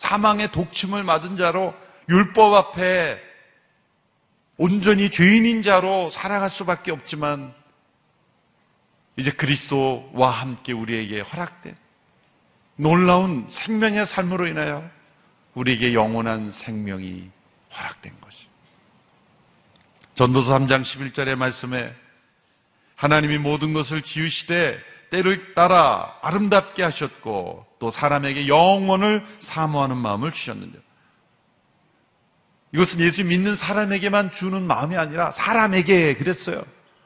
사망의 독침을 맞은 자로 율법 앞에 온전히 죄인인 자로 살아갈 수밖에 없지만 이제 그리스도와 함께 우리에게 허락된 놀라운 생명의 삶으로 인하여 우리에게 영원한 생명이 허락된 것이. 전도서 3장 11절의 말씀에 하나님이 모든 것을 지으시되 때를 따라 아름답게 하셨고 또 사람에게 영원을 사모하는 마음을 주셨느냐. 이것은 예수 믿는 사람에게만 주는 마음이 아니라 사람에게 그랬어요.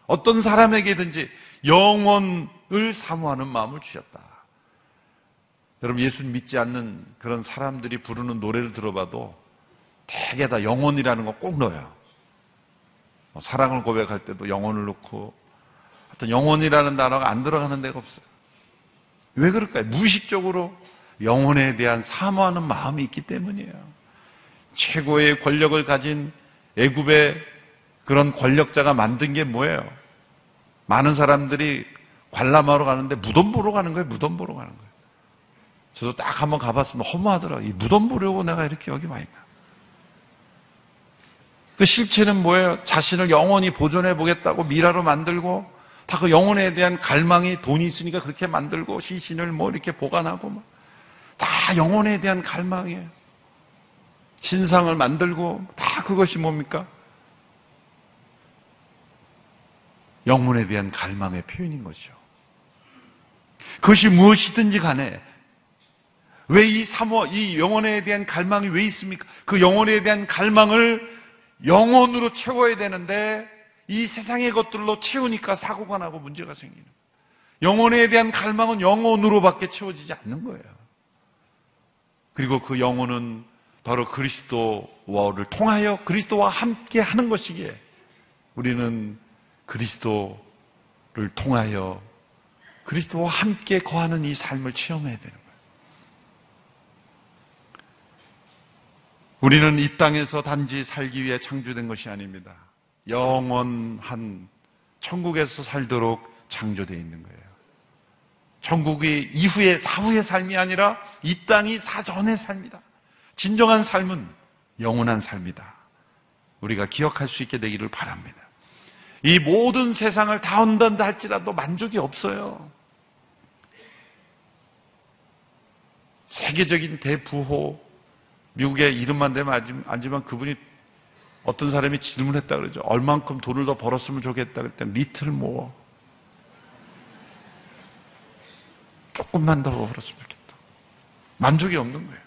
어떤 사람에게든지 영원을 사모하는 마음을 주셨다. 여러분 예수 믿지 않는 그런 사람들이 부르는 노래를 들어봐도 대개 다 영혼이라는 거 꼭 넣어요. 뭐 사랑을 고백할 때도 영혼을 넣고 하여튼 영혼이라는 단어가 안 들어가는 데가 없어요. 왜 그럴까요? 무의식적으로 영혼에 대한 사모하는 마음이 있기 때문이에요. 최고의 권력을 가진 애굽의 그런 권력자가 만든 게 뭐예요? 많은 사람들이 관람하러 가는데 무덤 보러 가는 거예요. 무덤 보러 가는 거예요. 저도 딱 한번 가봤으면 허무하더라고요. 이 무덤 보려고 내가 이렇게 여기 와 있나. 그 실체는 뭐예요? 자신을 영원히 보존해 보겠다고 미라로 만들고 다 그 영혼에 대한 갈망이 돈이 있으니까 그렇게 만들고 시신을 뭐 이렇게 보관하고 뭐. 다 영혼에 대한 갈망이에요. 신상을 만들고 다 그것이 뭡니까? 영혼에 대한 갈망의 표현인 거죠. 그것이 무엇이든지 간에 왜 이 사모, 이 영혼에 대한 갈망이 왜 있습니까? 그 영혼에 대한 갈망을 영혼으로 채워야 되는데 이 세상의 것들로 채우니까 사고가 나고 문제가 생기는 거예요. 영혼에 대한 갈망은 영혼으로밖에 채워지지 않는 거예요. 그리고 그 영혼은 바로 그리스도와를 통하여 그리스도와 함께 하는 것이기에 우리는 그리스도를 통하여 그리스도와 함께 거하는 이 삶을 체험해야 되는 거예요. 우리는 이 땅에서 단지 살기 위해 창조된 것이 아닙니다. 영원한 천국에서 살도록 창조되어 있는 거예요. 천국이 이후의 사후의 삶이 아니라 이 땅이 사전의 삶이다. 진정한 삶은 영원한 삶이다. 우리가 기억할 수 있게 되기를 바랍니다. 이 모든 세상을 다 온단다 할지라도 만족이 없어요. 세계적인 대부호, 미국의 이름만 대면 알지만 그분이 어떤 사람이 질문했다 그러죠. 얼만큼 돈을 더 벌었으면 좋겠다 그랬더니 리틀 모어. 조금만 더 벌었으면 좋겠다. 만족이 없는 거예요.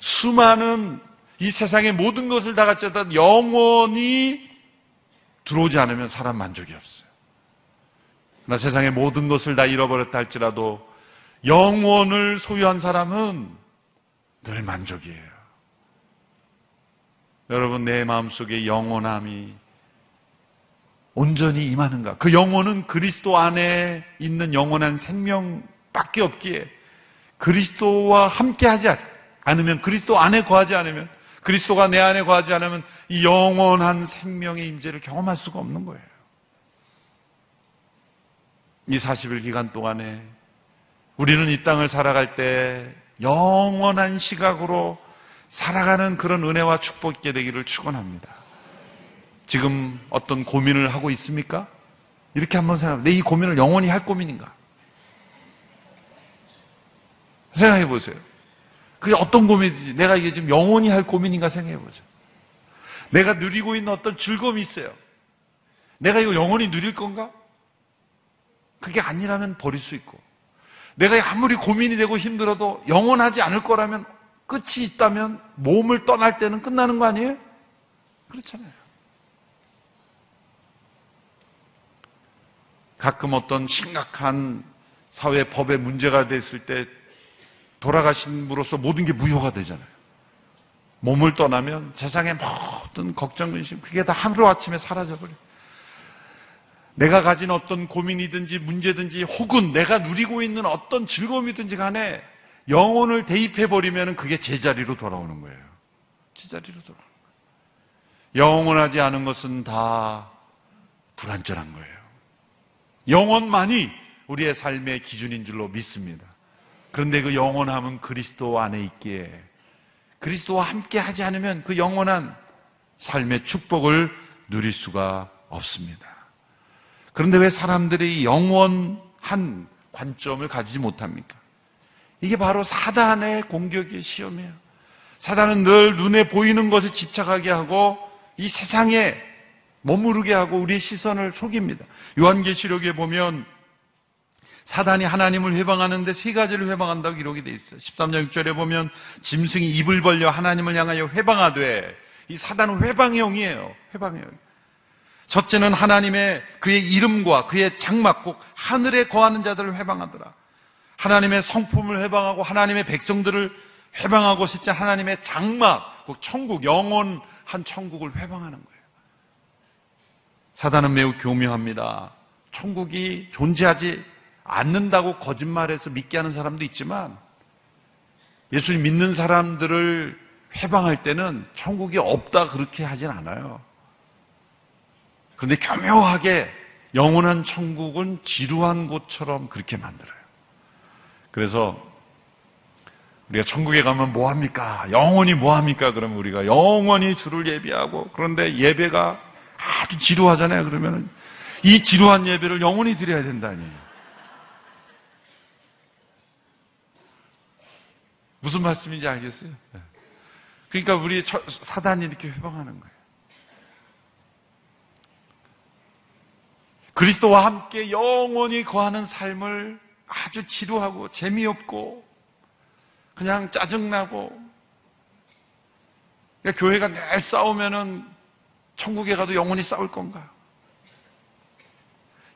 수많은 이 세상의 모든 것을 다 갖지 않다 영원히 들어오지 않으면 사람 만족이 없어요. 그러나 세상의 모든 것을 다 잃어버렸다 할지라도 영원을 소유한 사람은 늘 만족이에요. 여러분, 내 마음속에 영원함이 온전히 임하는가? 그 영혼은 그리스도 안에 있는 영원한 생명밖에 없기에 그리스도와 함께 하지 않으면, 그리스도 안에 거하지 않으면, 그리스도가 내 안에 거하지 않으면 이 영원한 생명의 임재를 경험할 수가 없는 거예요. 이 40일 기간 동안에 우리는 이 땅을 살아갈 때 영원한 시각으로 살아가는 그런 은혜와 축복 있게 되기를 축원합니다. 지금 어떤 고민을 하고 있습니까? 이렇게 한번 생각해. 내이 고민을 영원히 할 고민인가? 생각해 보세요. 그게 어떤 고민인지, 내가 이게 지금 영원히 할 고민인가 생각해 보죠. 내가 누리고 있는 어떤 즐거움이 있어요. 내가 이거 영원히 누릴 건가? 그게 아니라면 버릴 수 있고, 내가 아무리 고민이 되고 힘들어도 영원하지 않을 거라면 끝이 있다면 몸을 떠날 때는 끝나는 거 아니에요? 그렇잖아요. 가끔 어떤 심각한 사회 법의 문제가 됐을 때 돌아가신으로서 모든 게 무효가 되잖아요. 몸을 떠나면 세상의 모든 걱정, 근심, 그게 다 하루아침에 사라져버려요. 내가 가진 어떤 고민이든지 문제든지 혹은 내가 누리고 있는 어떤 즐거움이든지 간에 영혼을 대입해버리면 그게 제자리로 돌아오는 거예요. 제자리로 돌아오는 거예요. 영원하지 않은 것은 다 불안전한 거예요. 영원만이 우리의 삶의 기준인 줄로 믿습니다. 그런데 그 영원함은 그리스도 안에 있기에 그리스도와 함께 하지 않으면 그 영원한 삶의 축복을 누릴 수가 없습니다. 그런데 왜 사람들이 영원한 관점을 가지지 못합니까? 이게 바로 사단의 공격의 시험이에요. 사단은 늘 눈에 보이는 것에 집착하게 하고 이 세상에 머무르게 하고 우리의 시선을 속입니다. 요한계시록에 보면 사단이 하나님을 회방하는데 세 가지를 회방한다고 기록이 되어 있어요. 13장 6절에 보면 짐승이 입을 벌려 하나님을 향하여 회방하되 이 사단은 회방형이에요. 회방형. 첫째는 하나님의 그의 이름과 그의 장막 꼭 하늘에 거하는 자들을 회방하더라. 하나님의 성품을 회방하고 하나님의 백성들을 회방하고 셋째 하나님의 장막, 꼭 천국, 영원한 천국을 회방하는 거예요. 사단은 매우 교묘합니다. 천국이 존재하지 않는다고 거짓말해서 믿게 하는 사람도 있지만 예수님 믿는 사람들을 회방할 때는 천국이 없다 그렇게 하진 않아요. 그런데 교묘하게 영원한 천국은 지루한 곳처럼 그렇게 만들어요. 그래서 우리가 천국에 가면 뭐 합니까? 영원히 뭐 합니까? 그러면 우리가 영원히 주를 예배하고 그런데 예배가 아주 지루하잖아요. 그러면 이 지루한 예배를 영원히 드려야 된다니. 무슨 말씀인지 알겠어요? 네. 그러니까 우리 사단이 이렇게 회방하는 거예요. 그리스도와 함께 영원히 거하는 삶을 아주 지루하고 재미없고 그냥 짜증나고 그러니까 교회가 늘 싸우면은 천국에 가도 영원히 싸울 건가?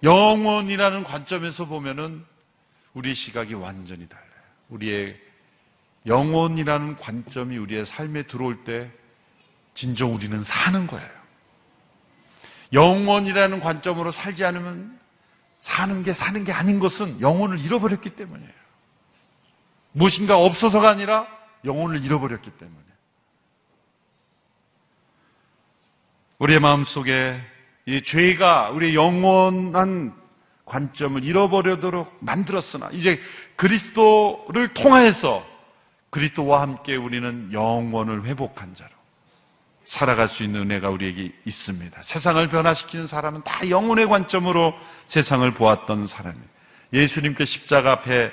영원이라는 관점에서 보면은 우리의 시각이 완전히 달라요. 우리의 영혼이라는 관점이 우리의 삶에 들어올 때 진정 우리는 사는 거예요. 영혼이라는 관점으로 살지 않으면 사는 게 사는 게 아닌 것은 영혼을 잃어버렸기 때문이에요. 무엇인가 없어서가 아니라 영혼을 잃어버렸기 때문에. 우리의 마음 속에 이 죄가 우리의 영원한 관점을 잃어버리도록 만들었으나 이제 그리스도를 통하여서 그리스도와 함께 우리는 영원을 회복한 자로 살아갈 수 있는 은혜가 우리에게 있습니다. 세상을 변화시키는 사람은 다 영혼의 관점으로 세상을 보았던 사람이에요. 예수님께 십자가 앞에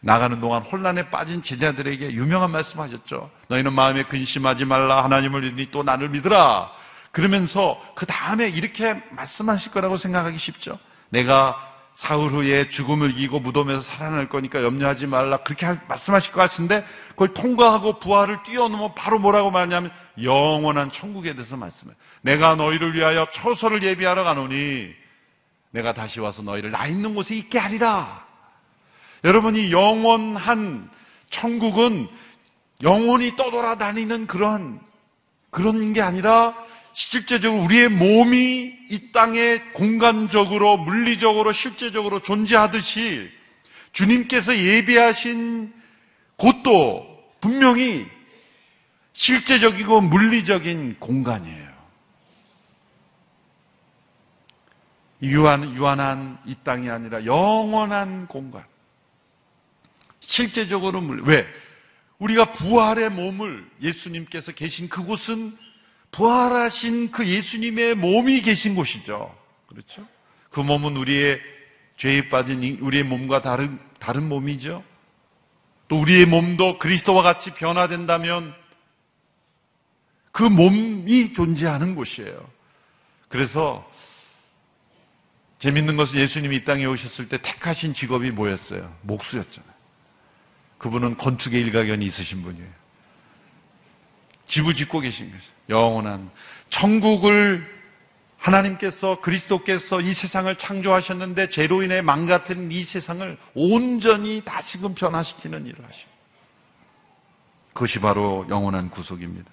나가는 동안 혼란에 빠진 제자들에게 유명한 말씀 하셨죠. 너희는 마음에 근심하지 말라. 하나님을 믿으니 또 나를 믿으라. 그러면서 그 다음에 이렇게 말씀하실 거라고 생각하기 쉽죠. 내가 사흘 후에 죽음을 이기고 무덤에서 살아날 거니까 염려하지 말라. 그렇게 말씀하실 것 같은데 그걸 통과하고 부활을 뛰어넘어 바로 뭐라고 말하냐면 영원한 천국에 대해서 말씀해요. 내가 너희를 위하여 처소를 예비하러 가노니 내가 다시 와서 너희를 나 있는 곳에 있게 하리라. 여러분이 영원한 천국은 영원히 떠돌아다니는 그런 그런 게 아니라 실제적으로 우리의 몸이 이 땅에 공간적으로, 물리적으로, 실제적으로 존재하듯이 주님께서 예비하신 곳도 분명히 실제적이고 물리적인 공간이에요. 유한, 유한한 이 땅이 아니라 영원한 공간. 실제적으로 물, 왜? 우리가 부활의 몸을 예수님께서 계신 그곳은 부활하신 그 예수님의 몸이 계신 곳이죠. 그렇죠? 그 몸은 우리의 죄에 빠진 우리의 몸과 다른, 다른 몸이죠. 또 우리의 몸도 그리스도와 같이 변화된다면 그 몸이 존재하는 곳이에요. 그래서 재밌는 것은 예수님이 이 땅에 오셨을 때 택하신 직업이 뭐였어요? 목수였잖아요. 그분은 건축의 일가견이 있으신 분이에요. 집을 짓고 계신 거죠. 영원한 천국을 하나님께서 그리스도께서 이 세상을 창조하셨는데 죄로 인해 망가뜨린 이 세상을 온전히 다시금 변화시키는 일을 하십니다. 그것이 바로 영원한 구속입니다.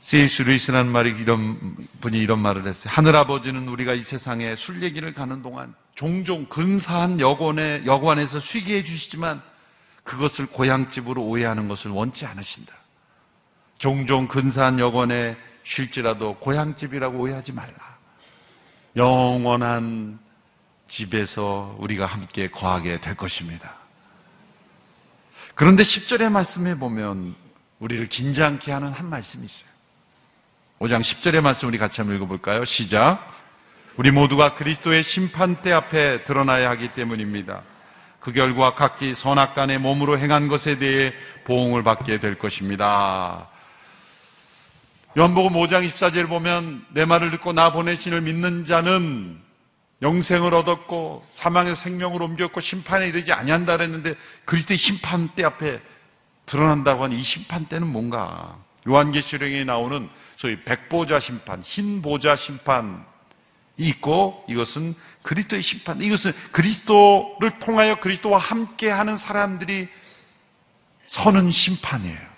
세이스 루이스라는 말이 이런 분이 이런 말을 했어요. 하늘 아버지는 우리가 이 세상에 술 얘기를 가는 동안 종종 근사한 여관에 여관에서 쉬게 해주시지만 그것을 고향집으로 오해하는 것을 원치 않으신다. 종종 근사한 여관에 쉴지라도 고향집이라고 오해하지 말라. 영원한 집에서 우리가 함께 거하게 될 것입니다. 그런데 10절의 말씀에 보면 우리를 긴장케 하는 한 말씀이 있어요. 5장 10절의 말씀 우리 같이 한번 읽어볼까요? 시작. 우리 모두가 그리스도의 심판대 앞에 드러나야 하기 때문입니다. 그 결과 각기 선악간의 몸으로 행한 것에 대해 보응을 받게 될 것입니다. 요한복음 5장 24절 보면 내 말을 듣고 나 보내신을 믿는 자는 영생을 얻었고 사망의 생명으로 옮겼고 심판에 이르지 아니한다 그랬는데 그리스도의 심판대 앞에 드러난다고 하는 이 심판대는 뭔가? 요한계시령에 나오는 소위 백보자 심판, 흰 보자 심판이 있고 이것은 그리스도의 심판. 이것은 그리스도를 통하여 그리스도와 함께 하는 사람들이 서는 심판이에요.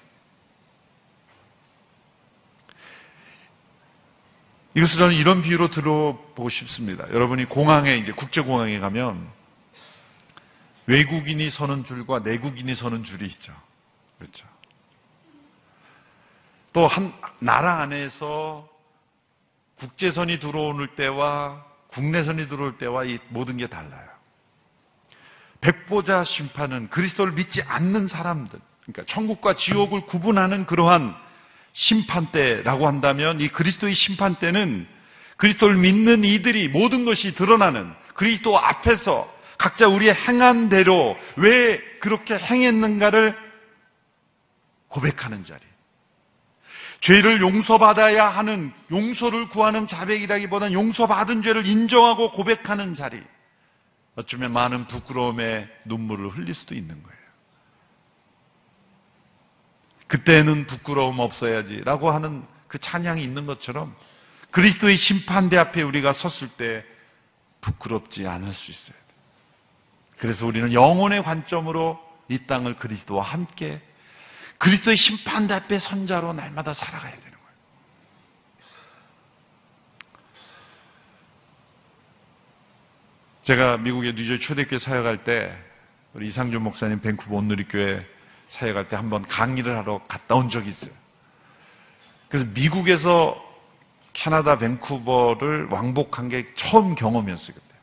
이것을 저는 이런 비유로 들어보고 싶습니다. 여러분이 공항에, 이제 국제공항에 가면 외국인이 서는 줄과 내국인이 서는 줄이 있죠. 그렇죠. 또 한 나라 안에서 국제선이 들어오는 때와 국내선이 들어올 때와 이 모든 게 달라요. 백보자 심판은 그리스도를 믿지 않는 사람들, 그러니까 천국과 지옥을 구분하는 그러한 심판대라고 한다면 이 그리스도의 심판대는 그리스도를 믿는 이들이 모든 것이 드러나는 그리스도 앞에서 각자 우리의 행한 대로 왜 그렇게 행했는가를 고백하는 자리. 죄를 용서받아야 하는 용서를 구하는 자백이라기보다는 용서받은 죄를 인정하고 고백하는 자리. 어쩌면 많은 부끄러움에 눈물을 흘릴 수도 있는 거예요. 그때는 부끄러움 없어야지 라고 하는 그 찬양이 있는 것처럼 그리스도의 심판대 앞에 우리가 섰을 때 부끄럽지 않을 수 있어야 돼. 그래서 우리는 영혼의 관점으로 이 땅을 그리스도와 함께 그리스도의 심판대 앞에 선자로 날마다 살아가야 되는 거예요. 제가 미국의 뉴저지 초대교회 사역할 때 우리 이상준 목사님 밴쿠버 온누리교회 사역할 때 한번 강의를 하러 갔다 온 적이 있어요. 그래서 미국에서 캐나다 밴쿠버를 왕복한 게 처음 경험이었어요, 그때.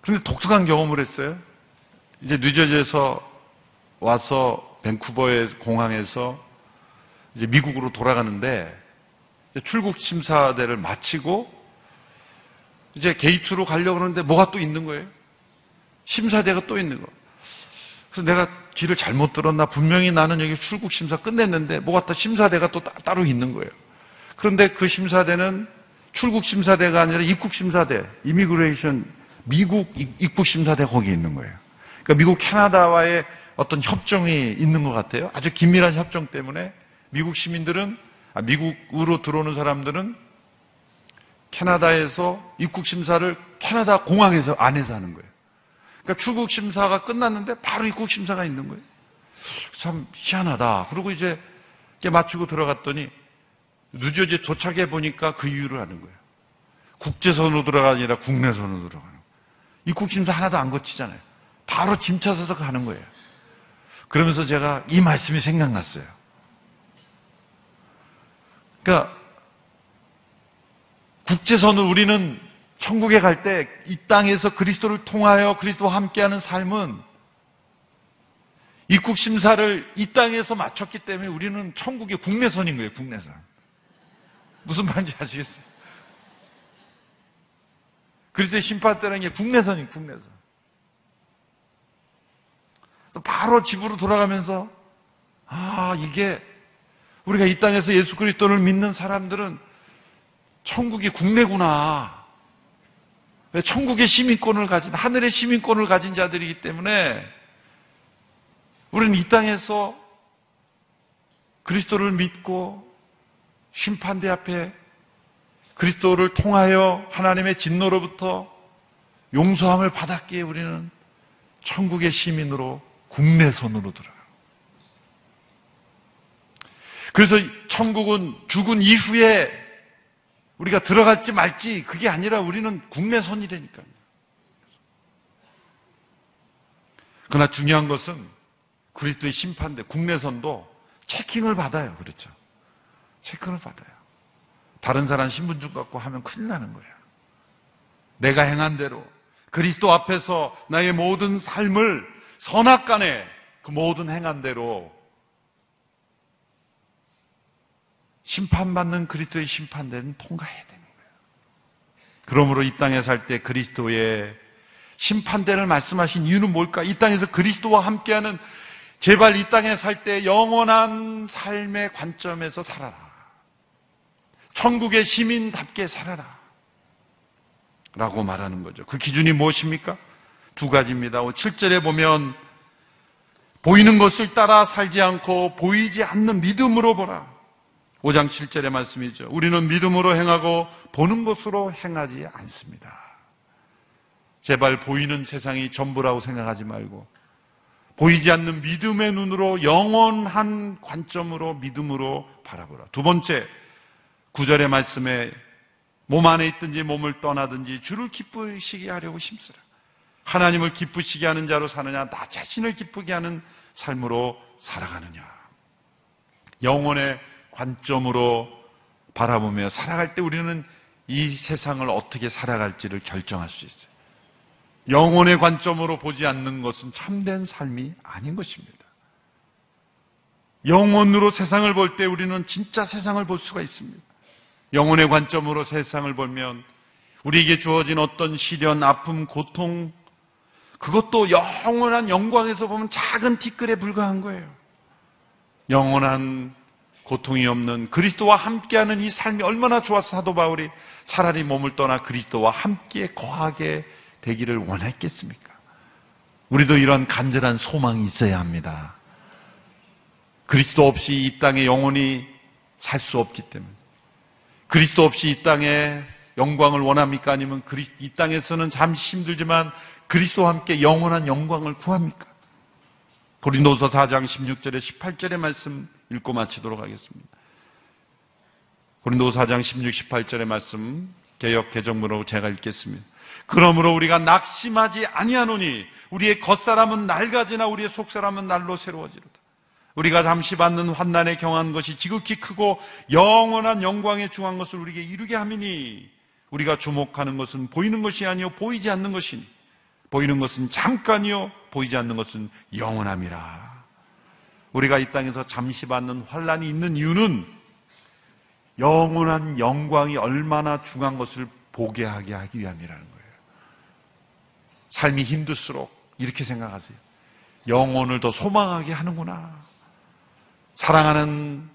그런데 독특한 경험을 했어요. 이제 뉴저지에서 와서 밴쿠버의 공항에서 이제 미국으로 돌아가는데 출국 심사대를 마치고 이제 게이트로 가려고 하는데 뭐가 또 있는 거예요. 심사대가 또 있는 거. 그래서 내가 길을 잘못 들었나 분명히 나는 여기 출국 심사 끝냈는데 뭐가 또 심사대가 또 따로 있는 거예요. 그런데 그 심사대는 출국 심사대가 아니라 입국 심사대, 이미그레이션 미국 입국 심사대 거기 있는 거예요. 그러니까 미국 캐나다와의 어떤 협정이 있는 것 같아요. 아주 긴밀한 협정 때문에 미국 시민들은 아, 미국으로 들어오는 사람들은 캐나다에서 입국 심사를 캐나다 공항에서 안에서 하는 거예요. 그러니까 출국 심사가 끝났는데 바로 입국 심사가 있는 거예요. 참 희한하다. 그리고 이제 맞추고 들어갔더니 뉴저지 도착해 보니까 그 이유를 하는 거예요. 국제선으로 들어가 아니라 국내선으로 들어가는 거예요. 입국 심사 하나도 안 거치잖아요. 바로 짐 차서서 가는 거예요. 그러면서 제가 이 말씀이 생각났어요. 그러니까 국제선을 우리는 천국에 갈 때 이 땅에서 그리스도를 통하여 그리스도와 함께하는 삶은 입국 심사를 이 땅에서 마쳤기 때문에 우리는 천국의 국내선인 거예요, 국내선. 무슨 말인지 아시겠어요? 그리스도의 심판 때라는 게 국내선이 국내선. 그래서 바로 집으로 돌아가면서 아, 이게 우리가 이 땅에서 예수 그리스도를 믿는 사람들은 천국이 국내구나. 천국의 시민권을 가진, 하늘의 시민권을 가진 자들이기 때문에 우리는 이 땅에서 그리스도를 믿고 심판대 앞에 그리스도를 통하여 하나님의 진노로부터 용서함을 받았기에 우리는 천국의 시민으로 국내선으로 들어가요. 그래서 천국은 죽은 이후에 우리가 들어갈지 말지 그게 아니라 우리는 국내 선이라니까요. 그러나 중요한 것은 그리스도의 심판대 국내선도 체킹을 받아요. 그렇죠. 체크를 받아요. 다른 사람 신분증 갖고 하면 큰일 나는 거예요. 내가 행한 대로 그리스도 앞에서 나의 모든 삶을 선악간에 그 모든 행한 대로 심판받는 그리스도의 심판대는 통과해야 되는 거예요. 그러므로 이 땅에 살 때 그리스도의 심판대를 말씀하신 이유는 뭘까? 이 땅에서 그리스도와 함께하는 제발 이 땅에 살 때 영원한 삶의 관점에서 살아라. 천국의 시민답게 살아라. 라고 말하는 거죠. 그 기준이 무엇입니까? 두 가지입니다. 7절에 보면 보이는 것을 따라 살지 않고 보이지 않는 믿음으로 보라. 5장 7절의 말씀이죠. 우리는 믿음으로 행하고 보는 것으로 행하지 않습니다. 제발 보이는 세상이 전부라고 생각하지 말고 보이지 않는 믿음의 눈으로 영원한 관점으로 믿음으로 바라보라. 두 번째, 구절의 말씀에 몸 안에 있든지 몸을 떠나든지 주를 기쁘시게 하려고 힘쓰라. 하나님을 기쁘시게 하는 자로 사느냐, 나 자신을 기쁘게 하는 삶으로 살아가느냐. 영혼의 관점으로 바라보며 살아갈 때 우리는 이 세상을 어떻게 살아갈지를 결정할 수 있어요. 영혼의 관점으로 보지 않는 것은 참된 삶이 아닌 것입니다. 영혼으로 세상을 볼 때 우리는 진짜 세상을 볼 수가 있습니다. 영혼의 관점으로 세상을 보면 우리에게 주어진 어떤 시련, 아픔, 고통, 그것도 영원한 영광에서 보면 작은 티끌에 불과한 거예요. 영원한 고통이 없는 그리스도와 함께하는 이 삶이 얼마나 좋아서 사도 바울이 차라리 몸을 떠나 그리스도와 함께 거하게 되기를 원했겠습니까? 우리도 이런 간절한 소망이 있어야 합니다. 그리스도 없이 이 땅에 영원히 살 수 없기 때문에 그리스도 없이 이 땅에 영광을 원합니까? 아니면 이 땅에서는 잠시 힘들지만 그리스도와 함께 영원한 영광을 구합니까? 고린도서 4장 16절에 18절의 말씀 읽고 마치도록 하겠습니다. 고린도서 4장 16, 18절의 말씀 개역 개정문으로 제가 읽겠습니다. 그러므로 우리가 낙심하지 아니하노니 우리의 겉사람은 낡아지나 우리의 속사람은 날로 새로워지로다. 우리가 잠시 받는 환난에 경한 것이 지극히 크고 영원한 영광에 중한 것을 우리에게 이루게 함이니 우리가 주목하는 것은 보이는 것이 아니요 보이지 않는 것이니 보이는 것은 잠깐이요, 보이지 않는 것은 영원함이라. 우리가 이 땅에서 잠시 받는 환란이 있는 이유는 영원한 영광이 얼마나 중한 것을 보게 하게 하기 위함이라는 거예요. 삶이 힘들수록 이렇게 생각하세요. 영혼을 더 소망하게 하는구나. 사랑하는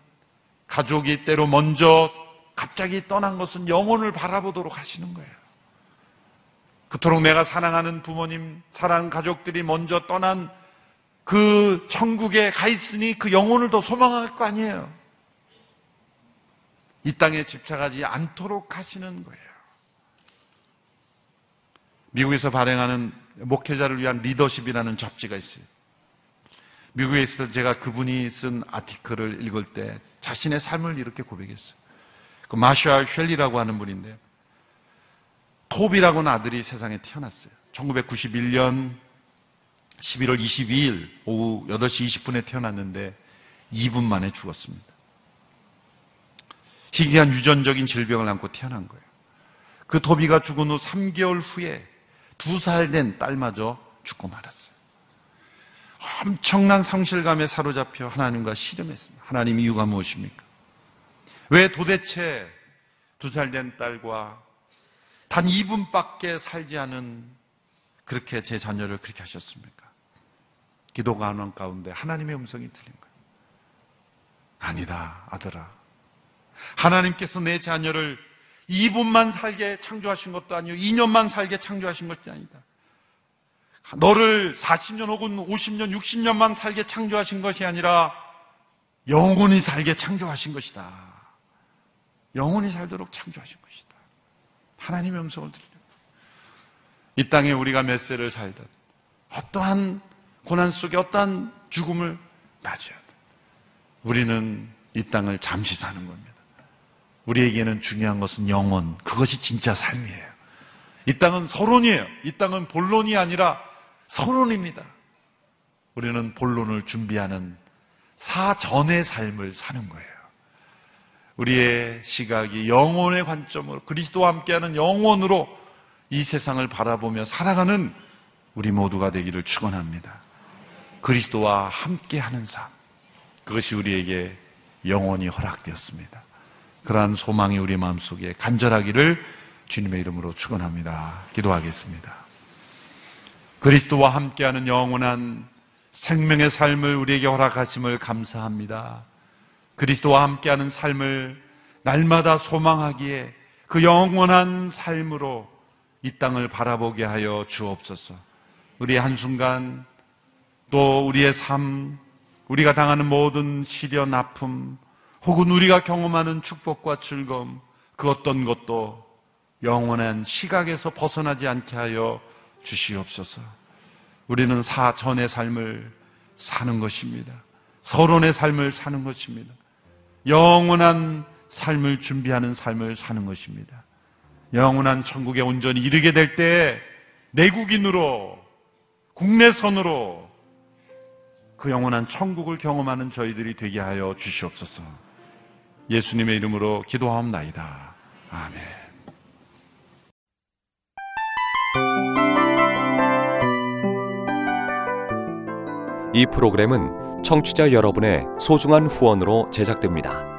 가족이 때로 먼저 갑자기 떠난 것은 영혼을 바라보도록 하시는 거예요. 그토록 내가 사랑하는 부모님, 사랑하는 가족들이 먼저 떠난 그 천국에 가 있으니 그 영혼을 더 소망할 거 아니에요. 이 땅에 집착하지 않도록 하시는 거예요. 미국에서 발행하는 목회자를 위한 리더십이라는 잡지가 있어요. 미국에 있을 때 제가 그분이 쓴 아티클을 읽을 때 자신의 삶을 이렇게 고백했어요. 그 마샬 쉘리라고 하는 분인데 톱이라고는 아들이 세상에 태어났어요. 1991년 11월 22일 오후 8시 20분에 태어났는데 2분 만에 죽었습니다. 희귀한 유전적인 질병을 안고 태어난 거예요. 그 토비가 죽은 후 3개월 후에 두살된 딸마저 죽고 말았어요. 엄청난 상실감에 사로잡혀 하나님과 씨름했습니다. 하나님 이유가 무엇입니까? 왜 도대체 두 살 된 딸과 단 2분밖에 살지 않은 그렇게 제 자녀를 그렇게 하셨습니까? 기도가 하는 가운데 하나님의 음성이 들린 거예요. 아니다, 아들아. 하나님께서 내 자녀를 2분만 살게 창조하신 것도 아니고 2년만 살게 창조하신 것도 아니다. 너를 40년 혹은 50년, 60년만 살게 창조하신 것이 아니라 영원히 살게 창조하신 것이다. 영원히 살도록 창조하신 것이다. 하나님의 음성을 들리는 이 땅에 우리가 몇 세를 살든 어떠한 고난 속에 어떠한 죽음을 맞이하든 우리는 이 땅을 잠시 사는 겁니다. 우리에게는 중요한 것은 영원, 그것이 진짜 삶이에요. 이 땅은 서론이에요. 이 땅은 본론이 아니라 서론입니다. 우리는 본론을 준비하는 사전의 삶을 사는 거예요. 우리의 시각이 영혼의 관점으로 그리스도와 함께하는 영혼으로 이 세상을 바라보며 살아가는 우리 모두가 되기를 축원합니다. 그리스도와 함께 하는 삶. 그것이 우리에게 영원히 허락되었습니다. 그러한 소망이 우리 마음속에 간절하기를 주님의 이름으로 축원합니다. 기도하겠습니다. 그리스도와 함께하는 영원한 생명의 삶을 우리에게 허락하심을 감사합니다. 그리스도와 함께하는 삶을 날마다 소망하기에 그 영원한 삶으로 이 땅을 바라보게 하여 주옵소서. 우리 한순간 또 우리의 삶, 우리가 당하는 모든 시련, 아픔, 혹은 우리가 경험하는 축복과 즐거움, 그 어떤 것도 영원한 시각에서 벗어나지 않게 하여 주시옵소서. 우리는 사전의 삶을 사는 것입니다. 서론의 삶을 사는 것입니다. 영원한 삶을 준비하는 삶을 사는 것입니다. 영원한 천국에 온전히 이르게 될 때 내국인으로 국내선으로 그 영원한 천국을 경험하는 저희들이 되게 하여 주시옵소서. 예수님의 이름으로 기도하옵나이다. 아멘. 이 프로그램은 청취자 여러분의 소중한 후원으로 제작됩니다.